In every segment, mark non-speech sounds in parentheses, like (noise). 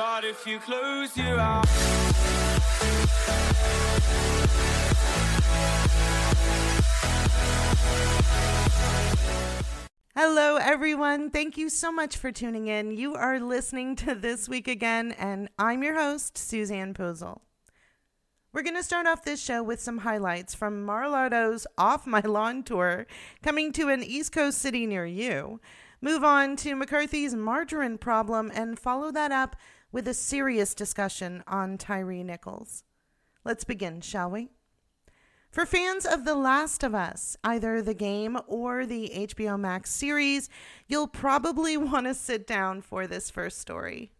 But if you close your eyes. Hello, everyone. Thank you so much for tuning in. You are listening to This Week Again, and I'm your host, Suzanne Posel. We're going to start off this show with some highlights from Mar-a-Lago's Off My Lawn tour, coming to an East Coast city near you. Move on to McCarthy's margarine problem, and follow that up with a serious discussion on Tyre Nichols. Let's begin, shall we? For fans of The Last of Us, either the game or the HBO Max series, you'll probably (laughs) want to sit down for this first story.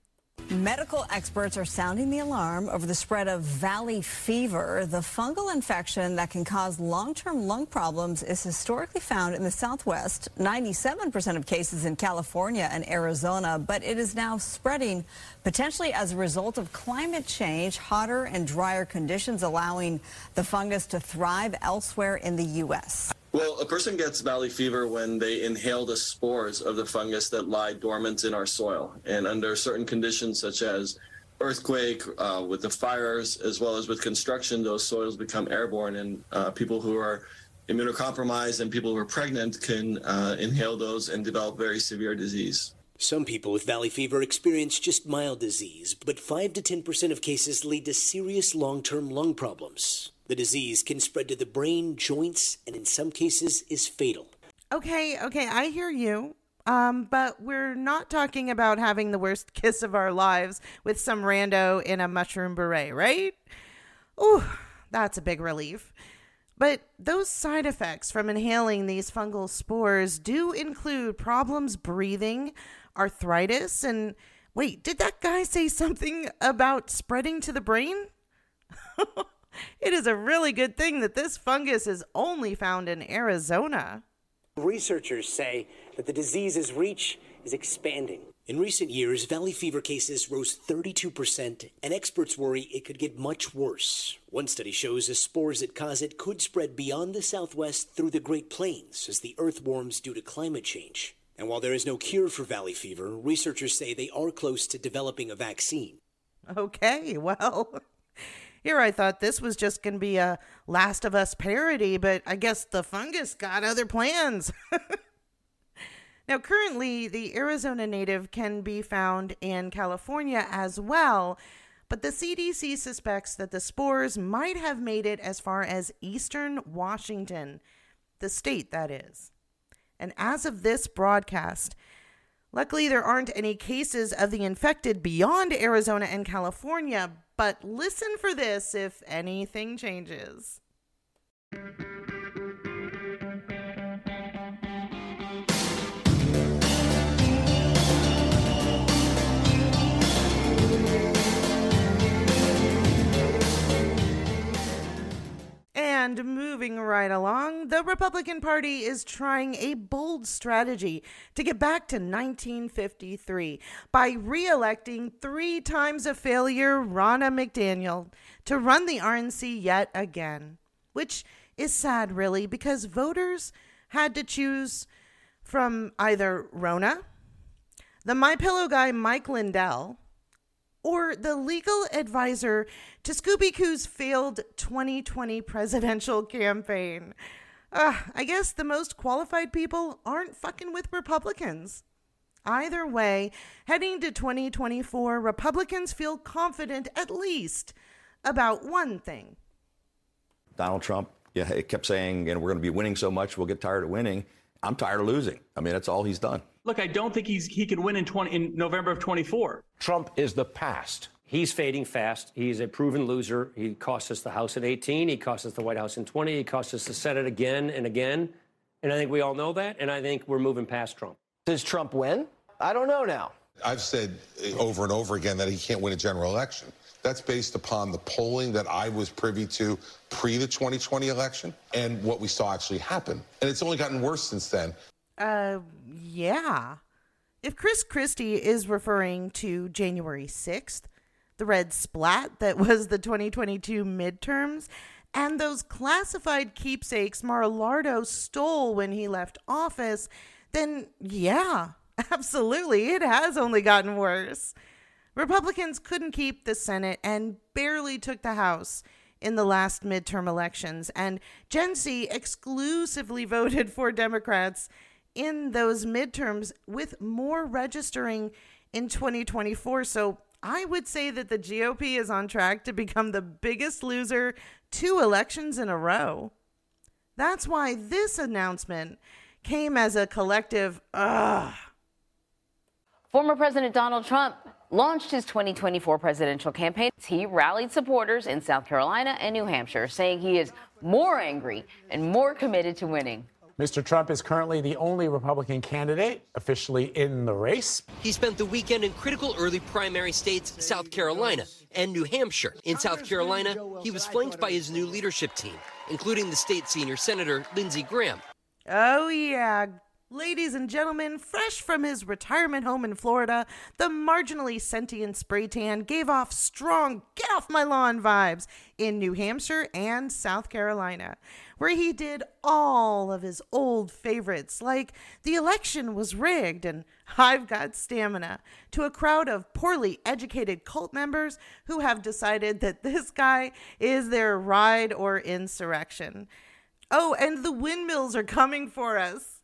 Medical experts are sounding the alarm over the spread of valley fever. The fungal infection that can cause long-term lung problems is historically found in the Southwest, 97% of cases in California and Arizona, but it is now spreading potentially as a result of climate change, hotter and drier conditions allowing the fungus to thrive elsewhere in the U.S. Well, a person gets valley fever when they inhale the spores of the fungus that lie dormant in our soil. And under certain conditions, such as earthquake, uh, with the fires, as well as with construction, those soils become airborne. And uh, people who are immunocompromised and people who are pregnant can uh, inhale those and develop very severe disease. Some people with valley fever experience just mild disease, but 5 to 10% of cases lead to serious long term lung problems. The disease can spread to the brain, joints, and in some cases is fatal. Okay, okay, I hear you. Um, but we're not talking about having the worst (laughs) kiss of our lives with some rando in a mushroom beret, right? Ooh, that's a big relief. But those side effects from inhaling these fungal spores do include problems breathing, arthritis, and wait, did that guy say something about spreading to the brain? (laughs) It is a really good thing that this fungus is only found in Arizona. Researchers say that the disease's reach is expanding. In recent years, valley fever cases rose 32%, and experts worry it could get much worse. One study shows the spores that cause it could spread beyond the southwest through the Great Plains as the earth warms due to climate change. And while there is no cure for valley fever, researchers say they are close to developing a vaccine. Okay, well, (laughs) here I thought this was just going to be a Last of Us parody, but I guess the fungus got other plans. (laughs) now, currently, the Arizona native can be found in California as well, but the CDC suspects that the spores might have made it as far as eastern Washington, the state that is. And as of this broadcast, luckily there aren't any cases of the infected beyond Arizona and California, but listen for this if anything changes. Moving right along, the Republican Party is trying a bold strategy to get back to 1953 by re electing three times a failure Ronna McDaniel to run the RNC yet again. Which is sad, really, because voters had to choose from either Ronna, the My Pillow guy Mike Lindell, or the legal advisor to Scooby Coo's failed 2020 presidential campaign. I guess the most qualified people aren't fucking with Republicans. Either way, heading to 2024, Republicans feel confident at least about one thing. Donald Trump yeah, kept saying, you know, we're going to be winning so much, we'll get tired of winning. I'm tired of losing. I mean, that's all he's done. Look, I don't think he's he can win in 20 in November of 24. Trump is the past. He's fading fast. He's a proven loser. He cost us the House in 18. He cost us the White House in 20. He cost us the Senate again and again. And I think we all know that. And I think we're moving past Trump. Does Trump win? I don't know now. I've said over and over again that he can't win a general election. That's based upon the polling that I was privy to pre the 2020 election and what we saw actually happen. And it's only gotten worse since then. Uh, yeah. If Chris Christie is referring to January 6th, the red splat that (laughs) was the 2022 midterms, and those classified keepsakes Mar-a-Lardo stole when he left office, then yeah, (laughs) absolutely, it has only gotten worse. Republicans couldn't keep the Senate and barely took the House in the last midterm elections, and Gen Z exclusively (laughs) voted for Democrats in those midterms, with more registering in 2024. So I would say that the GOP is on track to become the biggest loser two elections in a row. That's why this announcement came as a collective, ugh. Former President Donald Trump launched his 2024 presidential campaign. He rallied supporters in South Carolina and New Hampshire, saying he is more angry and more committed to winning. Mr. Trump is currently the only Republican candidate officially in the race. He spent the weekend in critical early primary states, South Carolina and New Hampshire. In South Carolina, he was flanked by his new leadership team, including the state senior senator, Lindsey Graham. Oh, yeah. Ladies and gentlemen, fresh from his retirement home in Florida, the marginally sentient spray tan gave off strong get off my lawn vibes in New Hampshire and South Carolina, where he did all of his old favorites like the election was rigged and I've got stamina to a crowd of poorly educated cult members who have decided that (laughs) this guy is their ride or insurrection. Oh, and the windmills are coming for us.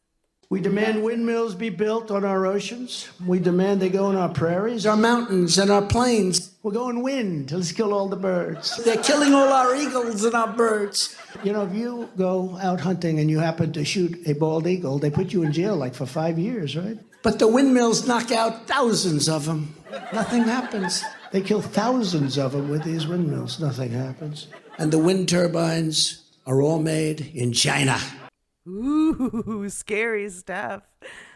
We demand windmills be built on our oceans. We demand they go in our prairies, our mountains, and our plains. We're going wind. Let's kill all the birds. They're killing all our eagles and our birds. You know, if you go out hunting and you happen to shoot a bald eagle, they put you in jail like for five years, right? But the windmills knock out thousands of them. Nothing happens. They kill thousands of them with these windmills. Nothing happens. And the wind turbines are all made in China. Ooh, (laughs) scary stuff.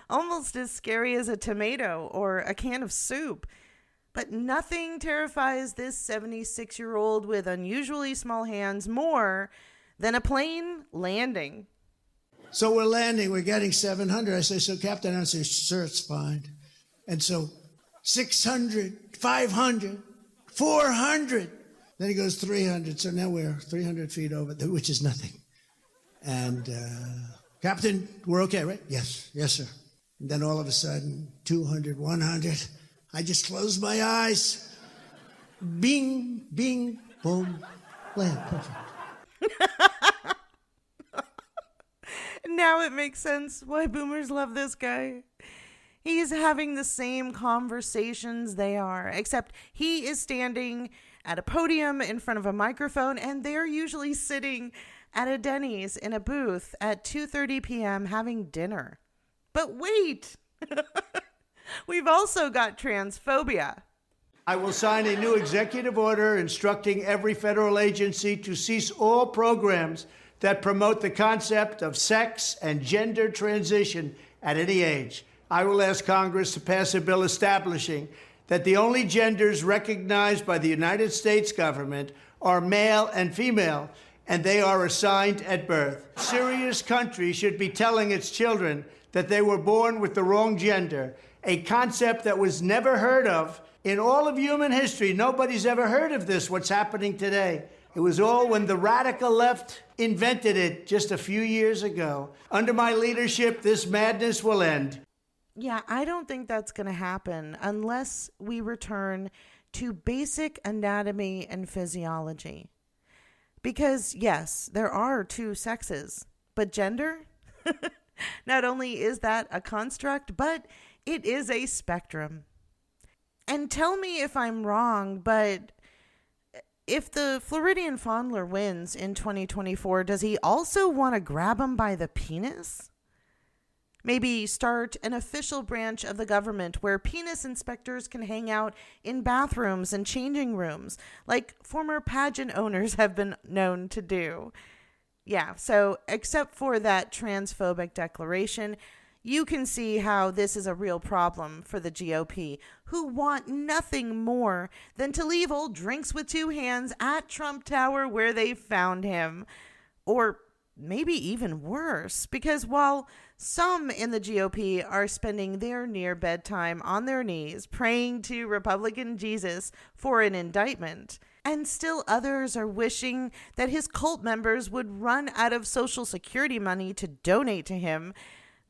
Almost as scary as a tomato or a can of soup. But nothing terrifies this 76 year old with unusually small hands more than a plane landing. So we're landing, we're getting 700. I say, So, Captain, I say, Sir, it's fine. And so 600, 500, 400. Then he goes 300. So now we're 300 feet over, which is nothing. And, uh, Captain, we're okay, right? Yes, yes, sir. And then all of a sudden, 200, 100. I just closed my eyes. Bing, bing, boom, land. Perfect. (laughs) now it makes sense why boomers love this guy. He's having the same conversations they are, except he is standing at a podium in front of a microphone and they're usually sitting at a Denny's in a booth at 2:30 p.m. having dinner. But wait. (laughs) We've also got transphobia. I will sign a new executive order instructing every federal agency to cease all programs that promote the concept of sex and gender transition at any age. I will ask Congress to pass a bill establishing that the only genders recognized by the United States government are male and female and they are assigned at birth. Serious country should be telling its children that they were born with the wrong gender, a concept that was never heard of in all of human history. Nobody's ever heard of this, what's happening today. It was all when the radical left invented it just a few years ago. Under my leadership, this madness will end. Yeah, I don't think that's going to happen unless we return to basic anatomy and physiology. Because, yes, there are two sexes, but gender? (laughs) Not only is that a construct, but it is a spectrum. And tell me if I'm wrong, but if the Floridian fondler wins in 2024, does he also want to grab him by the penis? Maybe start an official branch of the government where penis inspectors can hang out in bathrooms and changing rooms, like former pageant owners (laughs) have been known to do. Yeah, so except for that transphobic declaration, you can see how this is a real problem for the GOP, who want nothing more than to leave old drinks with two hands at Trump Tower where they found him. Or maybe even worse, because while some in the GOP are spending their near bedtime on their knees praying to Republican Jesus for an indictment, and still others are wishing that his cult members would run out of Social Security money to donate to him.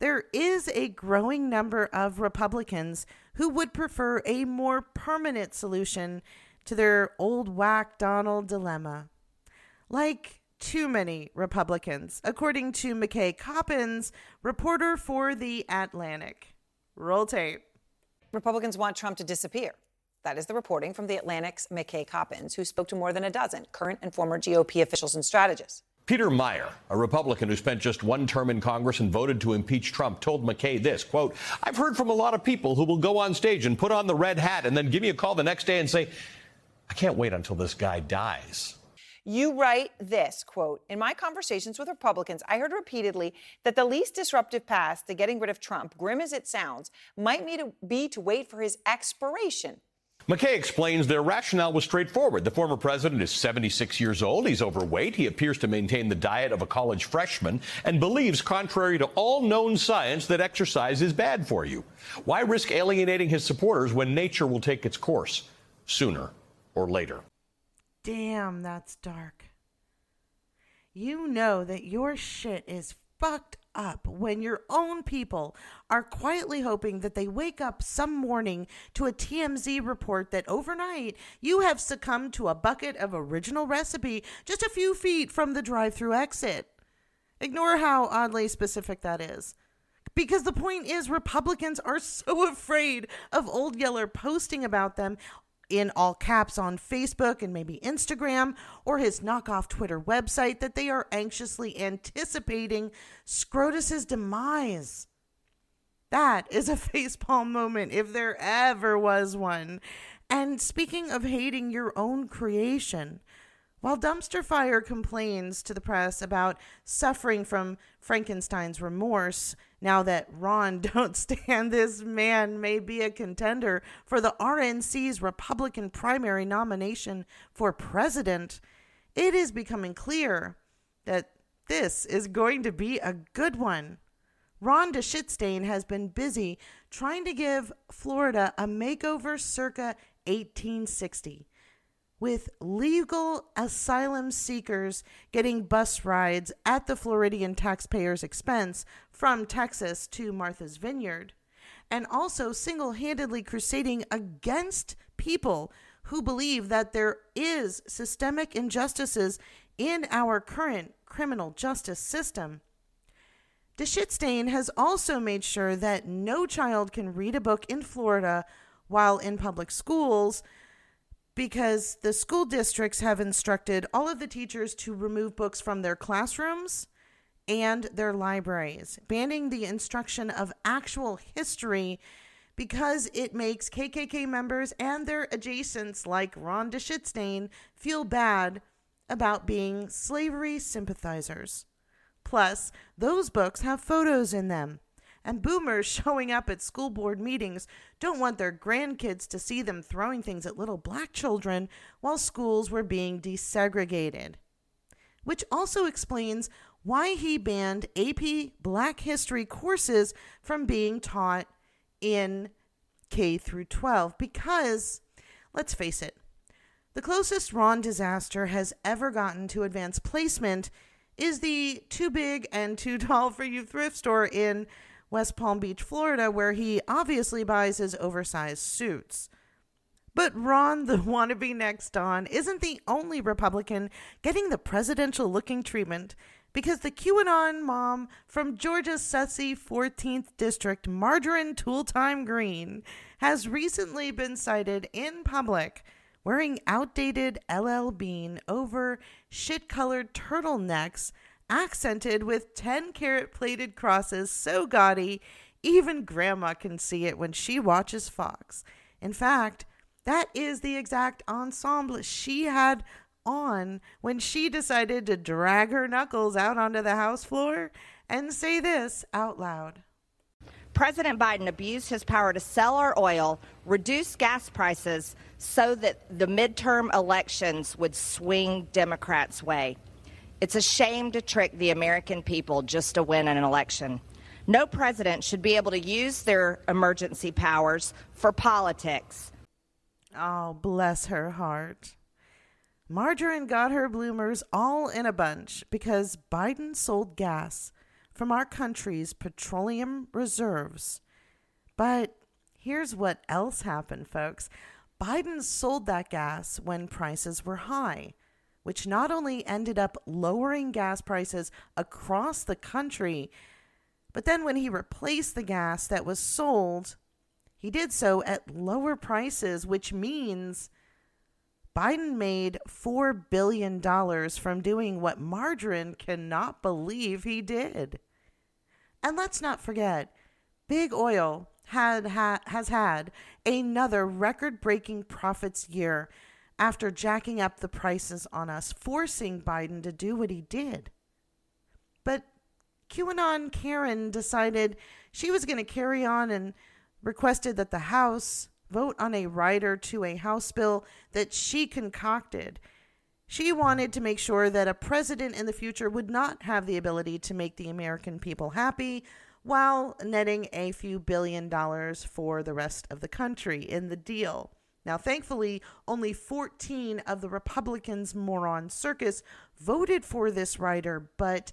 there is a growing number of Republicans who would prefer a more permanent solution to their old whack Donald dilemma. Like too many Republicans, according to McKay Coppins, reporter for The Atlantic. Roll tape. Republicans want Trump to disappear. That is the reporting from The Atlantic's McKay Coppins, who spoke to more than a dozen current and former GOP officials and strategists. Peter Meijer, a Republican who spent just one term in Congress and voted to impeach Trump, told McKay this quote, I've heard from a lot of people who will go on stage and put on the red hat and then give me a call the next day and say, I can't wait until this guy dies. You write this quote In my conversations with Republicans, I heard repeatedly that the least disruptive path to getting rid of Trump, grim as it sounds, might be to wait for his expiration. McKay explains their rationale was straightforward. The former president is 76 years old. He's overweight. He appears to maintain the diet of a college freshman and believes, contrary to all known science, that exercise is bad for you. Why risk alienating his supporters when nature will take its course sooner or later? Damn, that's dark. You know that your shit is fucked up when your own people are quietly hoping that they wake up some morning to a TMZ report that overnight you have succumbed to a bucket of original recipe just a few feet from the drive through exit. Ignore how oddly specific that is. Because the point is, Republicans are so (laughs) afraid of Old Yeller posting about them in all caps on Facebook and maybe Instagram or his knockoff Twitter website that they are anxiously anticipating Scrotus's demise. That is a (laughs) facepalm moment if there ever was one. And speaking of hating your own creation, while Dumpster Fire complains to the press about suffering from Frankenstein's remorse, now that Ron (laughs) don't stand this man may be a contender for the RNC's Republican primary nomination for president, it is becoming clear that this is going to be a good one. Ron DeShitstain has been busy trying to give Florida a makeover circa 1860 with legal asylum seekers getting bus rides at the Floridian taxpayers' expense from Texas to Martha's Vineyard, and also single handedly crusading against people who believe that there is systemic injustices in our current criminal justice system. DeShitstain has also made sure that no child can read a book in Florida while in public schools because the school districts have instructed all of the teachers to remove books from their classrooms and their libraries, banning the instruction of actual history because it makes KKK members and their adjacents like Ron DeShitstain feel bad about being slavery sympathizers. Plus, those books have photos in them and boomers (laughs) showing up at school board meetings don't want their grandkids to see them throwing things at little black children while schools were being desegregated. Which also explains why he banned AP Black History courses from being taught in K through 12 because let's face it, the closest Ron disaster has ever gotten to advanced placement is the too big and too tall for you thrift store in West Palm Beach, Florida, where he obviously buys his oversized suits. But Ron, the (laughs) wannabe next Don, isn't the only Republican getting the presidential looking treatment because the QAnon mom from Georgia's sussy 14th District, Margarine Tooltime Green, has recently been sighted in public wearing outdated LL Bean over shit colored turtlenecks accented with 10 carat plated crosses so gaudy, even Grandma can see it when she watches Fox. In fact, that is the exact ensemble she had on when she decided to drag her knuckles out onto the House floor and say this out loud. President Biden abused his power to sell our oil, reduce gas prices so that the midterm elections would swing Democrats' way. It's a shame to trick the American people just to win an election. No president should be able to use their emergency powers for politics. Oh, bless her heart. Margarine got her bloomers all in a bunch because Biden sold gas from our country's petroleum reserves. But here's what else happened, folks. Biden sold that gas when prices were high, which not only ended up lowering gas prices across the country, but then when he replaced the gas that was sold, he did so at lower prices, which means Biden made $4 billion from doing what margarine cannot believe he did. And let's not forget, Big Oil had, ha- has had another record breaking profits year after jacking up the prices on us, forcing Biden to do what he did. But QAnon Karen decided she was going to carry on and requested that the House vote on a rider to a House bill that she concocted. She wanted to make sure that a president in the future would not have the ability to make the American people happy while netting a few billion dollars for the rest of the country in the deal. Now, thankfully, only 14 of the Republicans' moron circus voted for this rider, but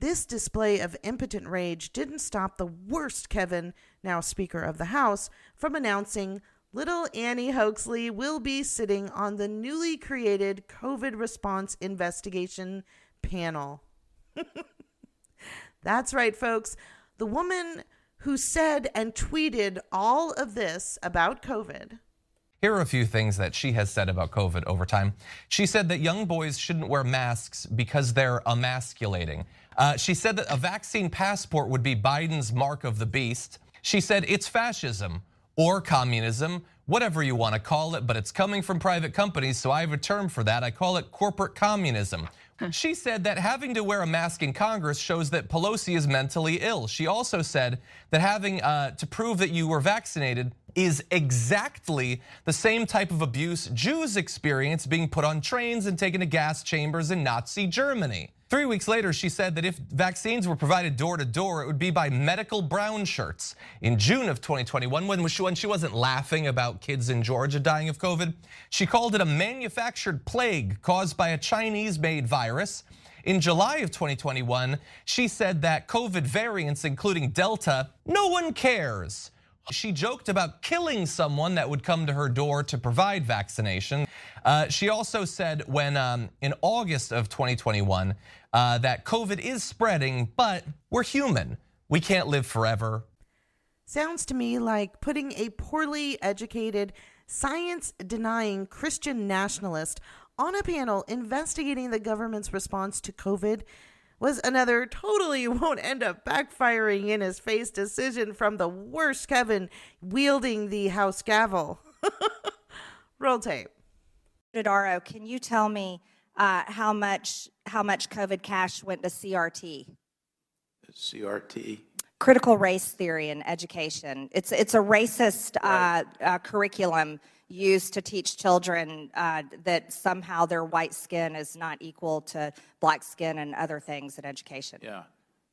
this display of impotent rage didn't stop the worst Kevin, now Speaker of the House, from announcing little Annie Hoaxley will be sitting on the newly created COVID response investigation panel. (laughs) That's right, folks. The woman who said and tweeted all of this about COVID. Here are a few things that she has said about COVID over time. She said that young boys shouldn't wear masks because they're emasculating. Uh, she said that a vaccine passport would be Biden's mark of the beast. She said it's fascism or communism, whatever you want to call it, but it's coming from private companies, so I have a term for that. I call it corporate communism. She said that having to wear a mask in Congress shows that Pelosi is mentally ill. She also said that having uh, to prove that you were vaccinated is exactly the same type of abuse Jews experience being put on trains and taken to gas chambers in Nazi Germany. Three weeks later, she said that if vaccines were provided door to door, it would be by medical brown shirts. In June of 2021, when she, when she wasn't laughing about kids in Georgia dying of COVID, she called it a manufactured plague caused by a Chinese made virus. In July of 2021, she said that COVID variants, including Delta, no one cares. She joked about killing someone that would come to her door to provide vaccination. Uh, she also said when um, in August of 2021 uh, that COVID is spreading, but we're human. We can't live forever. Sounds to me like putting a poorly educated, science denying Christian nationalist on a panel investigating the government's response to COVID was another totally (laughs) won't end up backfiring in his face decision from the worst Kevin wielding the House gavel. (laughs) Roll tape. Dodaro, can you tell me uh, how much how much COVID cash went to CRT? CRT. Critical race theory in education. It's it's a racist uh, uh, curriculum used to teach children uh, that somehow their white skin is not equal to black skin and other things in education. Yeah.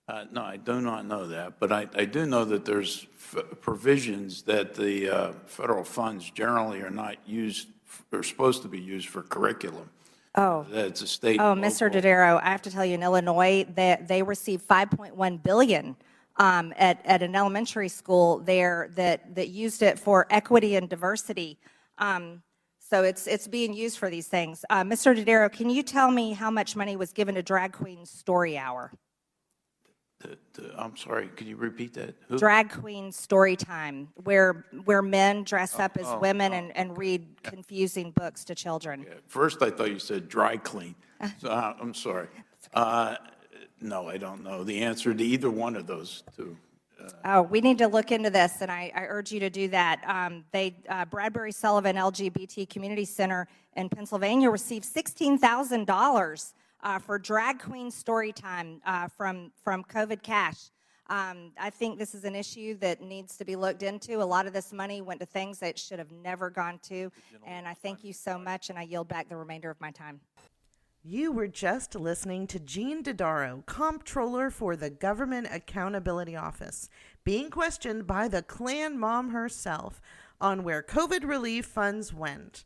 Uh, no, I do not know that, but I, I do know that there's f- provisions that the uh, federal funds generally are not used, are supposed to be used for curriculum. Oh. That's a state. Oh, Mr. Dodaro, I have to tell you, in Illinois, they, they received 5.1 billion um, at, at an elementary school there that, that used it for equity and diversity. Um, so it's it's being used for these things. Uh, Mr. Dodaro, can you tell me how much money was given to Drag Queen Story Hour? The- the- I'm sorry, could you repeat that? Who? Drag Queen Story Time, where where men dress up as oh, women and, and read confusing books to children. First, I thought you said dry clean. (laughs) So, uh, I'm sorry. Uh, no, I don't know the answer to either one of those two. Oh, we need to look into this, and I, I urge you to do that. Um, they, uh, Bradbury Sullivan LGBT Community Center in Pennsylvania received sixteen thousand dollars uh, for drag queen story time uh, from from COVID cash. Um, I think this is an issue that needs to be looked into. A lot of this money went to things that it should have never gone to, and I thank you so much, and I yield back the remainder of my time. You were just listening to Gene Dodaro, comptroller for the Government Accountability Office, being questioned by the Klan mom herself on where COVID relief funds went.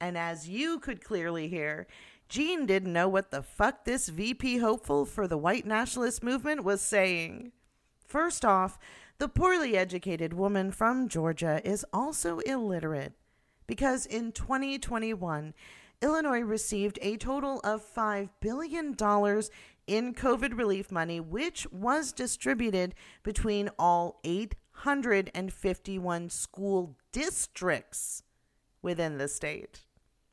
And as you could clearly hear, Gene didn't know what the fuck this VP hopeful for the white nationalist movement was saying. First off, the poorly educated woman from Georgia is also illiterate because in 2021, Illinois received a total of $5 billion in COVID relief money, which was distributed between all 851 school districts within the state.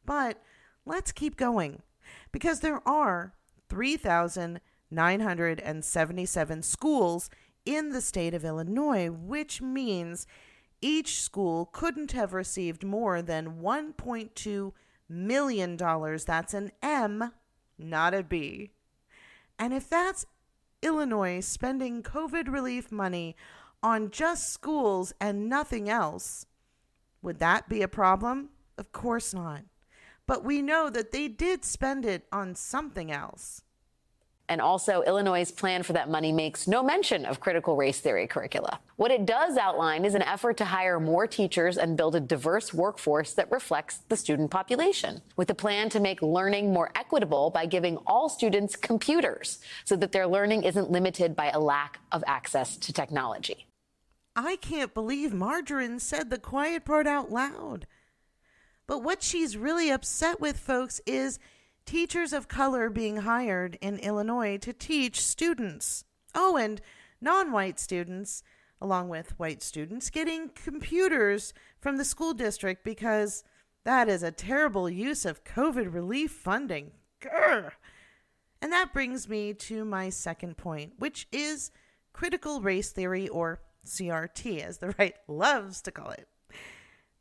But let's keep going because there are 3,977 schools in the state of Illinois, which means each school couldn't have received more than $1.2 million. dollars. That's an M, not a B. And if that's Illinois spending COVID relief money on just schools and nothing else, would that be a problem? Of course not. But we know that they did spend it on something else. And also, Illinois' plan for that money makes no mention of critical race theory curricula. What it does outline is an effort to hire more teachers and build a diverse workforce that reflects the student population, with a plan to make learning more equitable by giving all students computers so that their learning isn't limited by a lack of access to technology. I can't believe Margarine said the quiet part out loud. But what she's really upset with, folks, is teachers of color being hired in Illinois to teach students. Oh, and non white students, along with white students, getting computers from the school district because that is a terrible use of COVID relief funding. Grr. And that brings me to my second point, which is critical race theory, or CRT, as the (laughs) right loves to call it.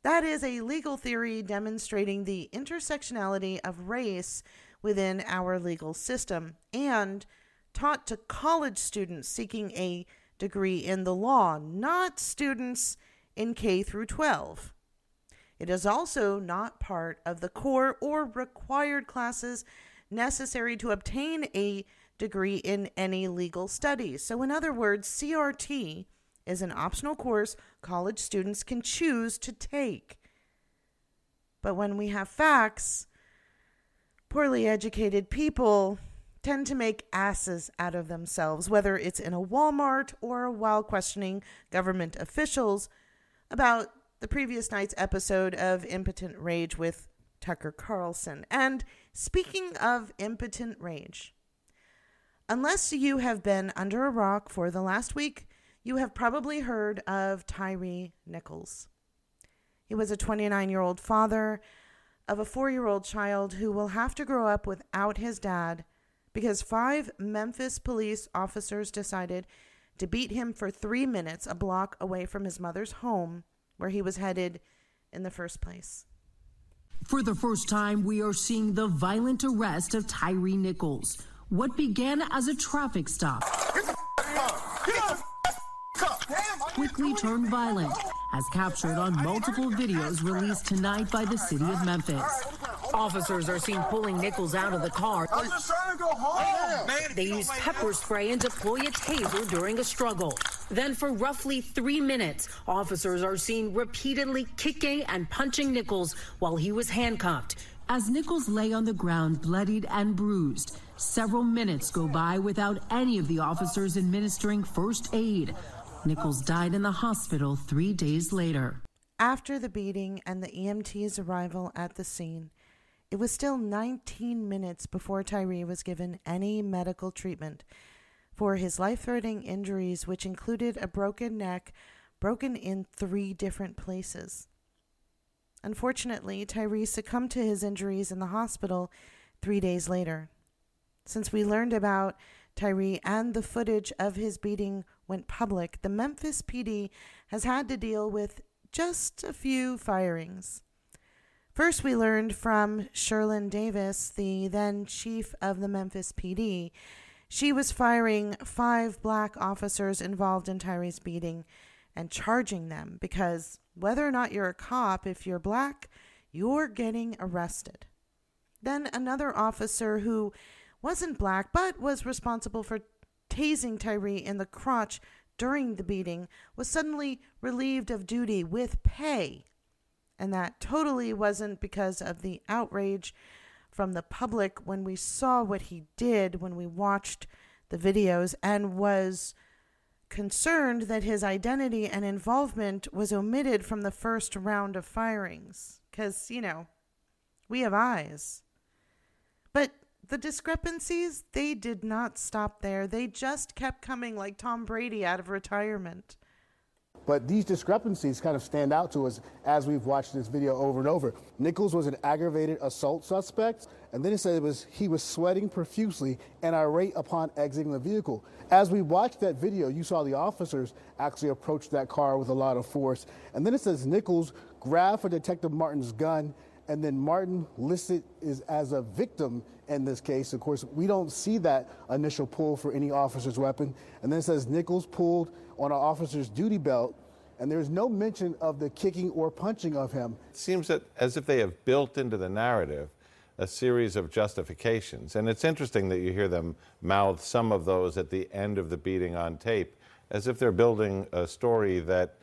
That is a legal theory demonstrating the intersectionality of race within our legal system and taught to college students seeking a degree in the law, not students in K through 12. It is also not part of the core or required classes necessary to obtain a degree in any legal studies. So, in other words, CRT is an optional course college students can choose to take. But when we have facts, poorly educated people tend to make asses out of themselves, whether it's in a Walmart or while questioning government officials about the previous night's episode of Impotent Rage with Tucker Carlson. And speaking of impotent rage, unless you have been under a rock for the last week, you have probably heard of Tyre Nichols. He was a 29 year old father of a four year old child who will have to grow up without his dad because five Memphis police officers decided to beat him for three minutes a block away from his mother's home where he was headed in the first place. For the first time, we are seeing the violent arrest of Tyre Nichols. What began as a traffic stop quickly turned violent, as captured on multiple videos released tonight by the city of Memphis. Officers are seen pulling Nichols out of the car. I'm just trying to go home. They use pepper spray and deploy a taser during a struggle. Then, for roughly three minutes, officers are seen repeatedly kicking and punching Nichols while he was handcuffed. As Nichols lay on the ground, bloodied and bruised, several minutes go by without any of the officers administering first aid. Nichols died in the hospital three days later. After the beating and the EMT's arrival at the scene, it was still 19 minutes before Tyre was given any medical treatment for his life threatening injuries, which included a broken neck broken in three different places. Unfortunately, Tyre succumbed to his injuries in the hospital three days later. Since we learned about Tyre and the footage of his beating went public, the Memphis PD has had to deal with just a few firings. First, we learned from Cerelyn Davis, the then chief of the Memphis PD. She was firing five black officers involved in Tyre's beating and charging them because whether or not you're a cop, if you're black, you're getting arrested. Then another officer who wasn't black but was responsible for tasing Tyre in the crotch during the beating was suddenly relieved of duty with pay. And that totally wasn't because of the outrage from the public when we saw what he did, when we watched the videos, and was concerned that his identity and involvement was omitted from the first round of firings. Because, you know, we have eyes. But the discrepancies, they did not stop there. They just kept coming like Tom Brady out of retirement. But these discrepancies kind of stand out to us as we've watched this video over and over. Nichols was an aggravated assault suspect, and then it said it was he was sweating profusely and irate upon exiting the vehicle. As we watched that video, you saw the officers actually approach that car with a lot of force. And then it says Nichols grabbed for Detective Martin's gun, and then Martin listed is as a victim in this case. Of course, we don't see that initial pull for any officer's weapon. And then it says Nichols pulled on an officer's duty belt, and there's no mention of the kicking or punching of him. It seems that as if they have built into the narrative a series of justifications. And it's interesting that you hear them mouth some of those at the end of the beating on tape, as if they're building a story that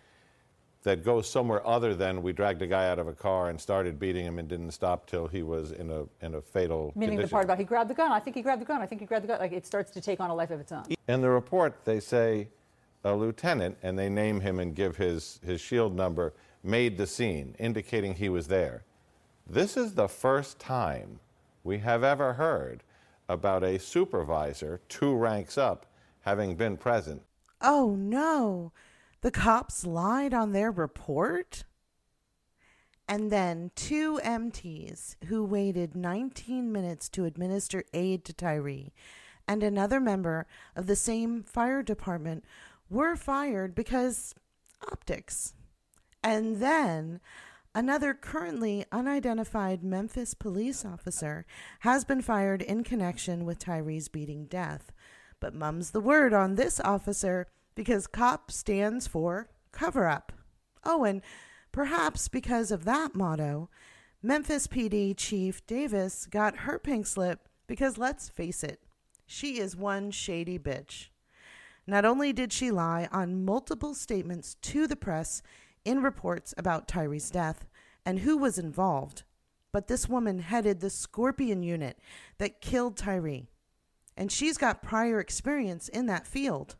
that goes somewhere other than we dragged a guy out of a car and started beating him and didn't stop till he was in a in a fatal Meaning condition. the part about he grabbed the gun. I think he grabbed the gun. I think he grabbed the gun. Like it starts to take on a life of its own. In the report, they say a lieutenant, and they name him and give his, his shield number, made the scene, indicating he was there. This is the first time we have ever heard about a supervisor, two ranks up, having been present. Oh no, the cops lied on their report? And then two EMTs who waited 19 minutes to administer aid to Tyre and another member of the same fire department were fired because optics. And then another currently unidentified Memphis police officer has been fired in connection with Tyre's beating death. But mum's the word on this officer because COP stands for cover up. Oh, and perhaps because of that motto, Memphis PD Chief Davis got her pink slip because let's face it, she is one shady bitch. Not only did she lie on multiple statements to the press in reports about Tyre's death and who was involved, but this woman headed the Scorpion unit that killed Tyre. And she's got prior experience in that field.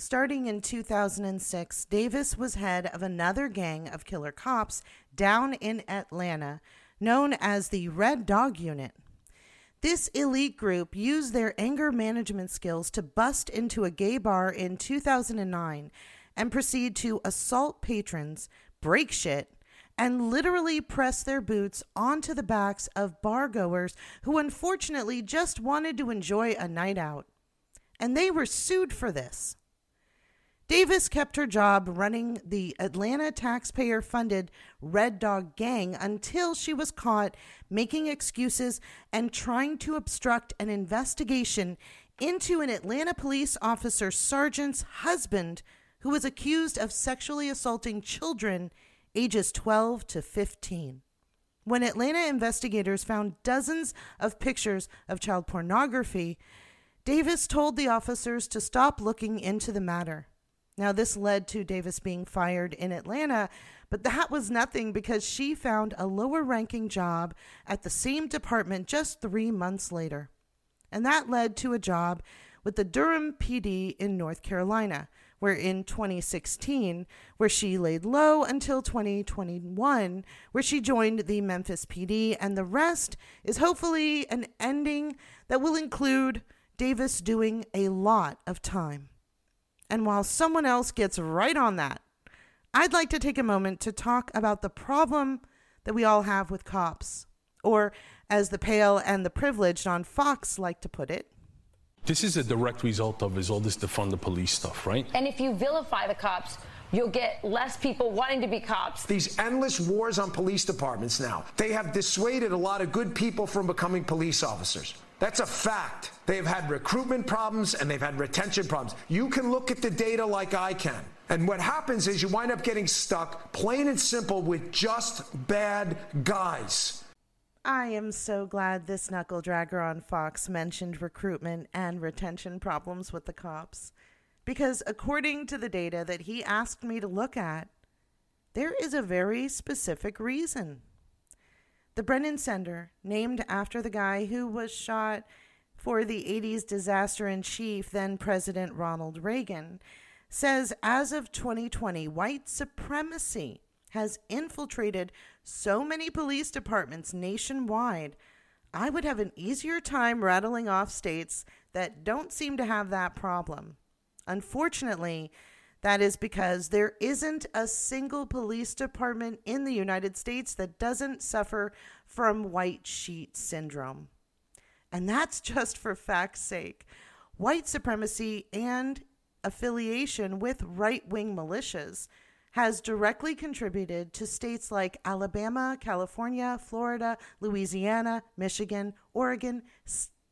Starting in 2006, Davis was head of another gang of killer cops down in Atlanta known as the Red Dog Unit. This elite group used their anger management skills to bust into a gay bar in 2009 and proceed to assault patrons, break shit, and literally press their boots onto the backs of bargoers who unfortunately just wanted to enjoy a night out. And they were sued for this. Davis kept her job running the Atlanta taxpayer funded Red Dog Gang until she was caught making excuses and trying to obstruct an investigation into an Atlanta police officer sergeant's husband who was accused of sexually assaulting children ages 12 to 15. When Atlanta investigators found dozens of pictures of child pornography, Davis told the officers to stop looking into the matter. Now, this led to Davis being fired in Atlanta, but that was nothing because she found a lower ranking job at the same department just three months later. And that led to a job with the Durham PD in North Carolina, where in 2016, where she laid low until 2021, where she joined the Memphis PD, and the rest is hopefully an ending that will include Davis doing a lot of time. And while someone else gets right on that, I'd like to take a moment to talk about the problem that we all have with cops, or as the pale and the privileged on Fox like to put it. This is a direct result of is all this defund the police stuff, right? And if you vilify the cops, you'll get less people wanting to be cops. These endless wars on police departments now, they have dissuaded a lot of good people from becoming police officers. That's a fact. They've had recruitment problems and they've had retention problems. You can look at the data like I can. And what happens is you wind up getting stuck, plain and simple, with just bad guys. I am so glad this knuckle dragger on Fox mentioned recruitment and retention problems with the cops. Because according to the data that he asked me to look at, there is a very specific reason. The Brennan Center, named after the guy who was shot for the 80s disaster in chief, then President Ronald Reagan, says as of 2020, white supremacy has infiltrated so many police departments nationwide. I would have an easier time rattling off states that don't seem to have that problem. Unfortunately, that is because there isn't a single police department in the United States that doesn't suffer from white sheet syndrome. And that's (laughs) just for fact's sake. White supremacy and affiliation with right wing militias has directly contributed to states like Alabama, California, Florida, Louisiana, Michigan, Oregon,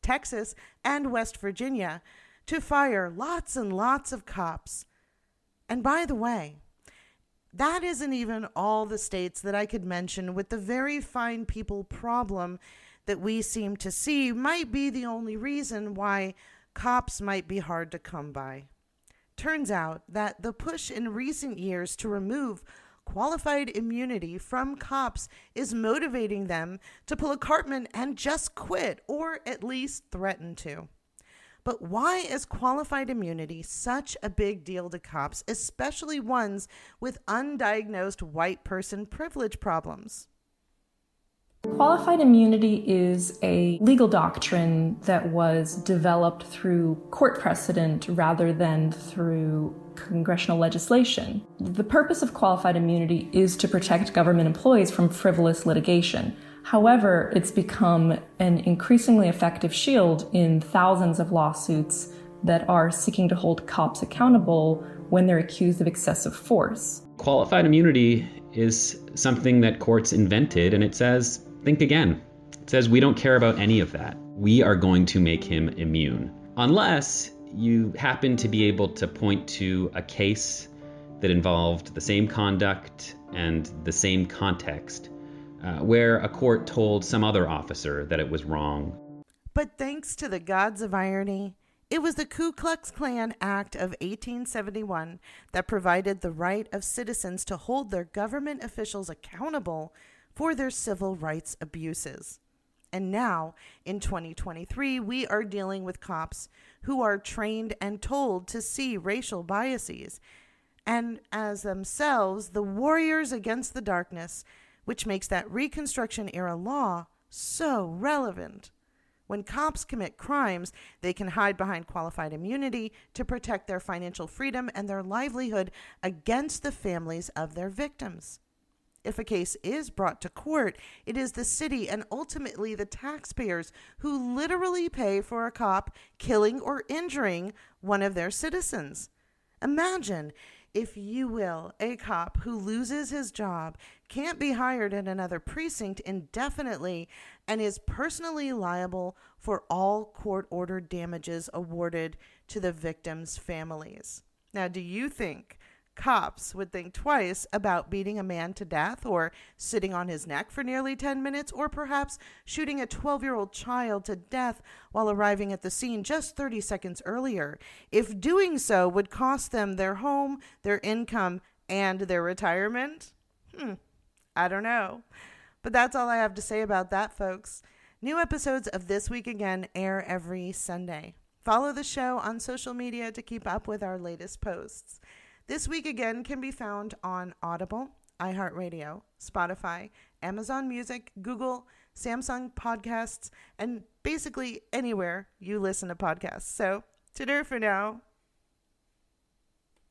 Texas, and West Virginia to fire lots and lots of cops. And by the way, that isn't even all the states that I could mention with the very fine people problem that we seem to see might be the only reason why cops might be hard to come by. Turns out that the push in recent years to remove qualified immunity from cops is motivating them to pull a Cartman and just quit, or at least threaten to. But why is qualified immunity such a big deal to cops, especially ones with undiagnosed white person privilege problems? Qualified immunity is a legal doctrine that was developed through court precedent rather than through congressional legislation. The purpose of qualified immunity is to protect government employees from frivolous litigation. However, it's become an increasingly effective shield in thousands of lawsuits that are seeking to hold cops accountable when they're accused of excessive force. Qualified immunity is something that courts invented, and it says think again. It says we don't care about any of that. We are going to make him immune. Unless you happen to be able to point to a case that involved the same conduct and the same context, uh, where a court told some other officer that it was wrong. But thanks to the gods of irony, it was the Ku Klux Klan Act of 1871 that provided the right of citizens to hold their government officials accountable for their civil rights abuses. And now, in 2023, we are dealing with cops who are trained and told to see racial biases, and as themselves the warriors against the darkness, which makes that Reconstruction era law so relevant. When cops commit crimes, they can hide behind qualified immunity to protect their financial freedom and their livelihood against the families of their victims. If a case is brought to court, it is the city and ultimately the taxpayers who literally pay for a cop killing or injuring one of their citizens. Imagine, if you will, a cop who loses his job, can't be hired in another precinct indefinitely, and is personally liable for all court ordered damages awarded to the victims' families. Now, do you think cops would think twice about beating a man to death or sitting on his neck for nearly 10 minutes or perhaps shooting a 12 year old child to death while arriving at the scene just 30 seconds earlier, if doing so would cost them their home, their income, and their retirement? Hmm, I don't know. But that's all I have to say about that, folks. New episodes of This Week Again air every Sunday. Follow the show on social media to keep up with our latest posts. This week again can be found on Audible, iHeartRadio, Spotify, Amazon Music, Google, Samsung Podcasts, and basically anywhere you listen to podcasts. So, to for now.